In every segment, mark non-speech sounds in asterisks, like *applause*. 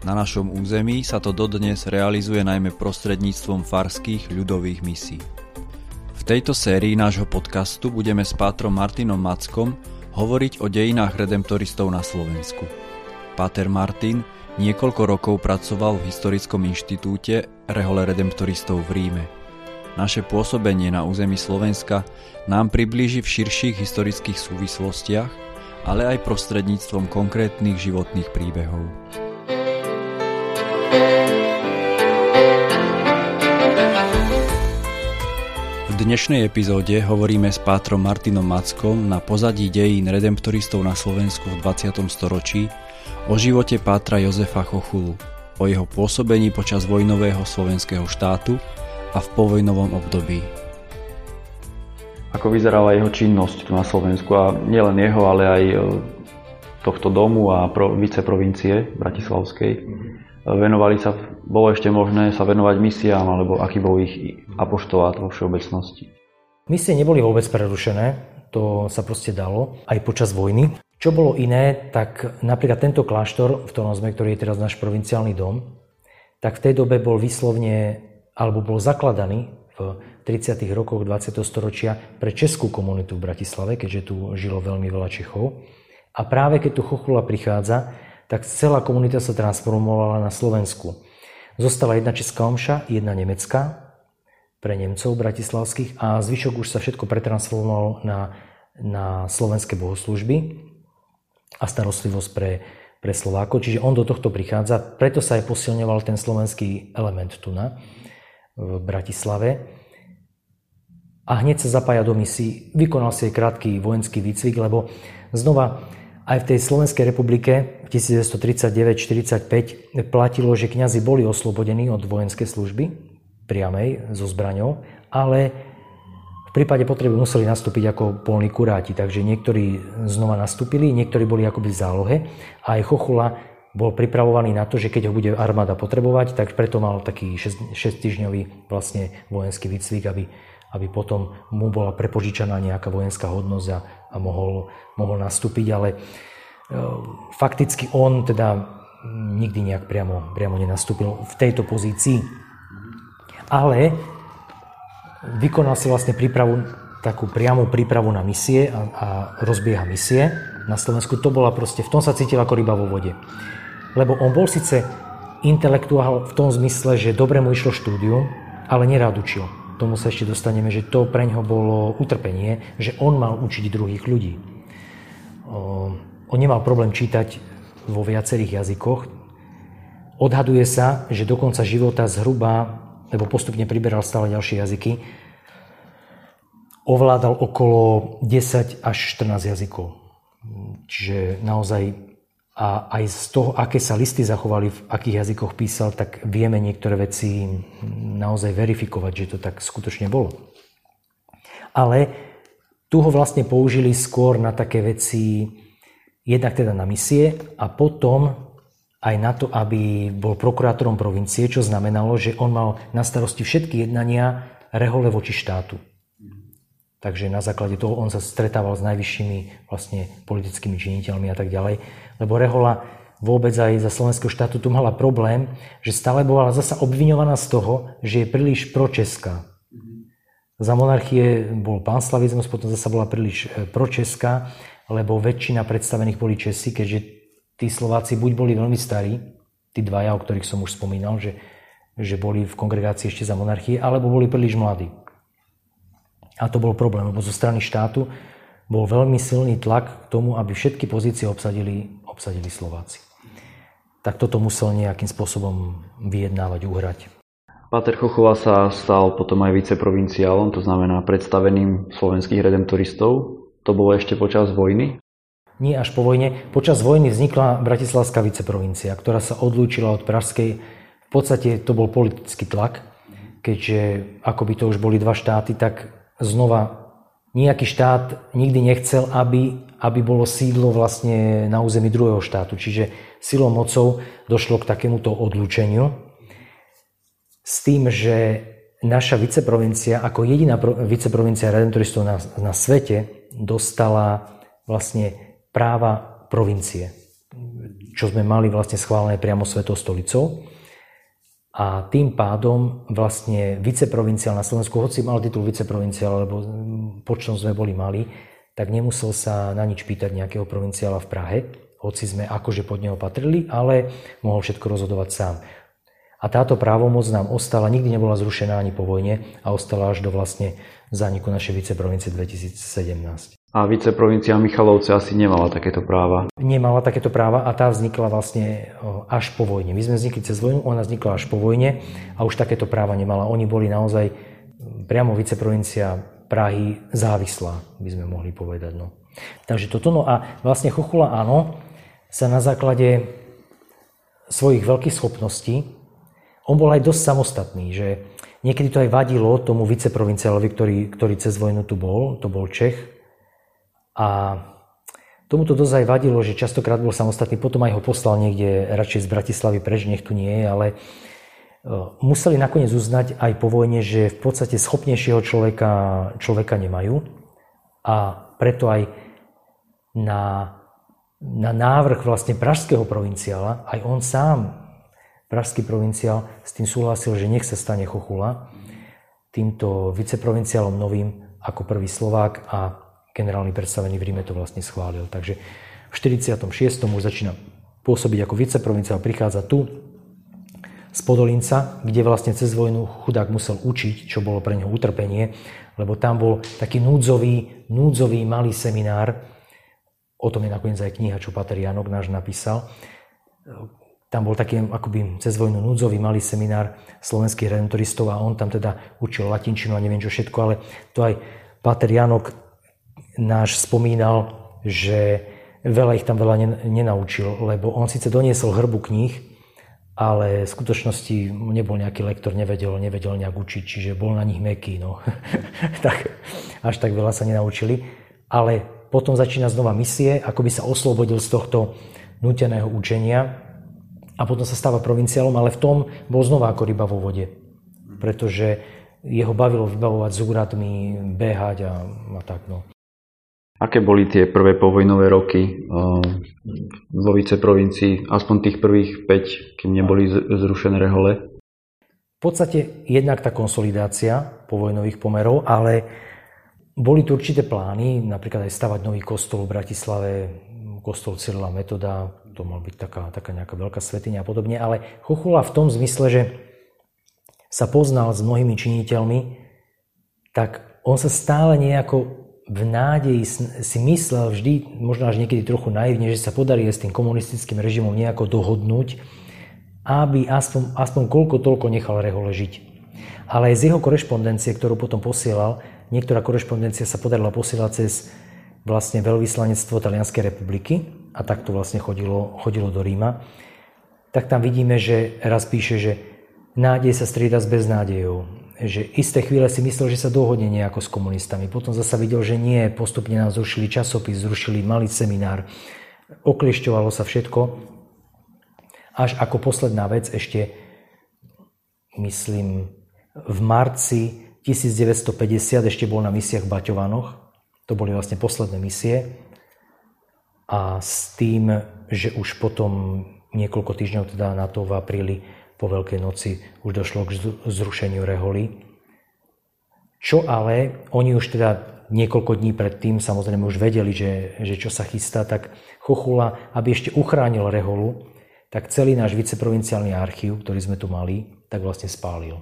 Na našom území sa to dodnes realizuje najmä prostredníctvom farských ľudových misí. V tejto sérii nášho podcastu budeme s pátrom Martinom Mackom hovoriť o dejinách redemptoristov na Slovensku. Páter Martin niekoľko rokov pracoval v Historickom inštitúte Rehole redemptoristov v Ríme. Naše pôsobenie na území Slovenska nám priblíži v širších historických súvislostiach, ale aj prostredníctvom konkrétnych životných príbehov. V dnešnej epizóde hovoríme s pátrom Martinom Mackom na pozadí dejín redemptoristov na Slovensku v 20. storočí o živote pátra Jozefa Chochulu, o jeho pôsobení počas vojnového slovenského štátu a v povojnovom období. Ako vyzerala jeho činnosť tu na Slovensku a nielen jeho, ale aj e, tohto domu a pro, viceprovincie Bratislavskej. Mm-hmm venovali sa, bolo ešte možné sa venovať misiám, alebo aký bol ich apoštolát vo všeobecnosti. Misie neboli vôbec prerušené, to sa proste dalo, aj počas vojny. Čo bolo iné, tak napríklad tento kláštor, v ktorom sme, ktorý je teraz náš provinciálny dom, tak v tej dobe bol vyslovne, alebo bol zakladaný v 30. rokoch 20. storočia pre českú komunitu v Bratislave, keďže tu žilo veľmi veľa Čechov. A práve keď tu Chochula prichádza, tak celá komunita sa transformovala na Slovensku. Zostala jedna česká omša, jedna nemecká pre Nemcov bratislavských a zvyšok už sa všetko pretransformovalo na, na slovenské bohoslužby a starostlivosť pre, pre Slovákov. Čiže on do tohto prichádza, preto sa aj posilňoval ten slovenský element tu na, v Bratislave. A hneď sa zapája do misií, vykonal si aj krátky vojenský výcvik, lebo znova aj v tej Slovenskej republike v 1939-45 platilo, že kňazi boli oslobodení od vojenskej služby priamej so zbraňou, ale v prípade potreby museli nastúpiť ako polní kuráti, takže niektorí znova nastúpili, niektorí boli akoby v zálohe a aj Chochula bol pripravovaný na to, že keď ho bude armáda potrebovať, tak preto mal taký 6-týždňový vlastne vojenský výcvik, aby, aby potom mu bola prepožičaná nejaká vojenská hodnosť a a mohol, mohol nastúpiť, ale e, fakticky on teda nikdy nejak priamo, priamo nenastúpil v tejto pozícii. Ale vykonal si vlastne prípravu, takú priamú prípravu na misie a, a rozbieha misie na Slovensku. To bola proste, v tom sa cítil ako ryba vo vode. Lebo on bol síce intelektuál v tom zmysle, že dobre mu išlo štúdium, ale nerád učil tomu sa ešte dostaneme, že to pre ňo bolo utrpenie, že on mal učiť druhých ľudí. On nemal problém čítať vo viacerých jazykoch. Odhaduje sa, že do konca života zhruba, lebo postupne priberal stále ďalšie jazyky, ovládal okolo 10 až 14 jazykov. Čiže naozaj a aj z toho, aké sa listy zachovali, v akých jazykoch písal, tak vieme niektoré veci naozaj verifikovať, že to tak skutočne bolo. Ale tu ho vlastne použili skôr na také veci, jednak teda na misie a potom aj na to, aby bol prokurátorom provincie, čo znamenalo, že on mal na starosti všetky jednania rehole voči štátu. Takže na základe toho on sa stretával s najvyššími vlastne politickými činiteľmi a tak ďalej. Lebo Rehola vôbec aj za slovenského štátu tu mala problém, že stále bola zasa obviňovaná z toho, že je príliš pročeská. Za monarchie bol panslavizmus, potom zasa bola príliš e, pročeská, lebo väčšina predstavených boli Česi, keďže tí Slováci buď boli veľmi starí, tí dvaja, o ktorých som už spomínal, že, že boli v kongregácii ešte za monarchie, alebo boli príliš mladí. A to bol problém, lebo zo strany štátu bol veľmi silný tlak k tomu, aby všetky pozície obsadili, obsadili Slováci. Tak toto musel nejakým spôsobom vyjednávať, uhrať. Páter Chochova sa stal potom aj viceprovinciálom, to znamená predstaveným slovenských redemptoristov. To bolo ešte počas vojny? Nie až po vojne. Počas vojny vznikla Bratislavská viceprovincia, ktorá sa odlúčila od Pražskej v podstate to bol politický tlak, keďže ako by to už boli dva štáty, tak znova nejaký štát nikdy nechcel, aby, aby bolo sídlo vlastne na území druhého štátu. Čiže silou mocou došlo k takémuto odlúčeniu s tým, že naša viceprovincia, ako jediná viceprovincia redemptoristov na, na svete, dostala vlastne práva provincie, čo sme mali vlastne schválené priamo Svetou stolicou. A tým pádom vlastne viceprovinciál na Slovensku, hoci mal titul viceprovinciál, lebo počtom sme boli mali, tak nemusel sa na nič pýtať nejakého provinciála v Prahe, hoci sme akože pod neho patrili, ale mohol všetko rozhodovať sám. A táto právomoc nám ostala, nikdy nebola zrušená ani po vojne a ostala až do vlastne zániku našej viceprovincie 2017. A viceprovincia Michalovce asi nemala takéto práva. Nemala takéto práva a tá vznikla vlastne až po vojne. My sme vznikli cez vojnu, ona vznikla až po vojne a už takéto práva nemala. Oni boli naozaj priamo viceprovincia Prahy závislá, by sme mohli povedať. No. Takže toto, no a vlastne Chochula áno, sa na základe svojich veľkých schopností, on bol aj dosť samostatný, že niekedy to aj vadilo tomu viceprovinciálovi, ktorý, ktorý cez vojnu tu bol, to bol Čech, a tomu to dosť aj vadilo, že častokrát bol samostatný, potom aj ho poslal niekde radšej z Bratislavy preč, nech tu nie je, ale e, museli nakoniec uznať aj po vojne, že v podstate schopnejšieho človeka, človeka nemajú. A preto aj na, na návrh vlastne pražského provinciála, aj on sám, pražský provinciál, s tým súhlasil, že nech sa stane Chochula týmto viceprovinciálom novým ako prvý Slovák a generálny predstavený v Ríme to vlastne schválil. Takže v 46. už začína pôsobiť ako viceprovinciál, prichádza tu z Podolinca, kde vlastne cez vojnu chudák musel učiť, čo bolo pre neho utrpenie, lebo tam bol taký núdzový, núdzový malý seminár, o tom je nakoniec aj kniha, čo Pater Janok náš napísal. Tam bol taký akoby cez vojnu núdzový malý seminár slovenských redemptoristov a on tam teda učil latinčinu a neviem čo všetko, ale to aj Pater Janok náš spomínal, že veľa ich tam veľa nenaučil, lebo on síce doniesol hrbu kníh, ale v skutočnosti nebol nejaký lektor, nevedel, nevedel nejak učiť, čiže bol na nich meký, no. *laughs* tak, až tak veľa sa nenaučili. Ale potom začína znova misie, ako by sa oslobodil z tohto nuteného učenia a potom sa stáva provinciálom, ale v tom bol znova ako ryba vo vode. Pretože jeho bavilo vybavovať s úradmi, behať a, a tak. No. Aké boli tie prvé povojnové roky vo viceprovincii, aspoň tých prvých 5, kým neboli zrušené rehole? V podstate jednak tá konsolidácia povojnových pomerov, ale boli tu určité plány, napríklad aj stavať nový kostol v Bratislave, kostol Cyrila Metoda, to mal byť taká, taká nejaká veľká svetiňa a podobne, ale Chochula v tom zmysle, že sa poznal s mnohými činiteľmi, tak on sa stále nejako v nádeji si myslel vždy, možno až niekedy trochu naivne, že sa podarí s tým komunistickým režimom nejako dohodnúť, aby aspoň, aspoň koľko toľko nechal Rehole žiť. Ale aj z jeho korešpondencie, ktorú potom posielal, niektorá korešpondencia sa podarila posielať cez vlastne veľvyslanectvo Talianskej republiky a tak to vlastne chodilo, chodilo do Ríma, tak tam vidíme, že raz píše, že nádej sa strieda s beznádejou že isté chvíle si myslel, že sa dohodne nejako s komunistami. Potom zasa videl, že nie, postupne nám zrušili časopis, zrušili malý seminár, okliešťovalo sa všetko. Až ako posledná vec ešte, myslím, v marci 1950 ešte bol na misiách v Baťovanoch. To boli vlastne posledné misie. A s tým, že už potom niekoľko týždňov teda na to v apríli po Veľkej noci už došlo k zrušeniu reholy. Čo ale, oni už teda niekoľko dní predtým samozrejme už vedeli, že, že čo sa chystá, tak Chochula, aby ešte uchránil reholu, tak celý náš viceprovinciálny archív, ktorý sme tu mali, tak vlastne spálil.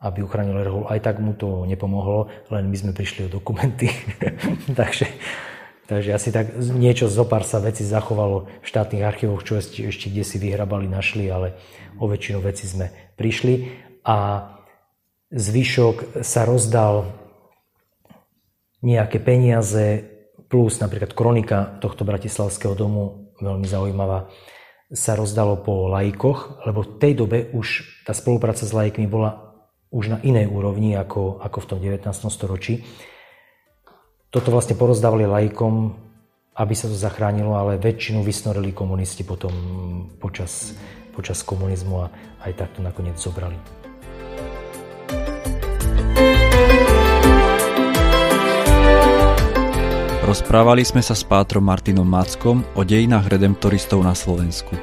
Aby uchránil reholu. Aj tak mu to nepomohlo, len my sme prišli o dokumenty. *laughs* Takže Takže asi tak niečo zo pár sa veci zachovalo v štátnych archívoch, čo ešte, ešte kde si vyhrabali, našli, ale o väčšinu veci sme prišli. A zvyšok sa rozdal nejaké peniaze, plus napríklad kronika tohto bratislavského domu, veľmi zaujímavá, sa rozdalo po lajkoch, lebo v tej dobe už tá spolupráca s lajkmi bola už na inej úrovni ako, ako v tom 19. storočí. Toto vlastne porozdávali lajkom, aby sa to zachránilo, ale väčšinu vysnorili komunisti potom počas, počas komunizmu a aj takto nakoniec zobrali. Rozprávali sme sa s pátrom Martinom Mackom o dejinách redemptoristov na Slovensku.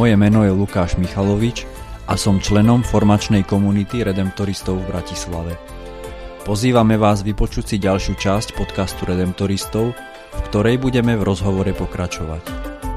Moje meno je Lukáš Michalovič a som členom formačnej komunity redemptoristov v Bratislave. Pozývame vás vypočuť si ďalšiu časť podcastu Redemptoristov, v ktorej budeme v rozhovore pokračovať.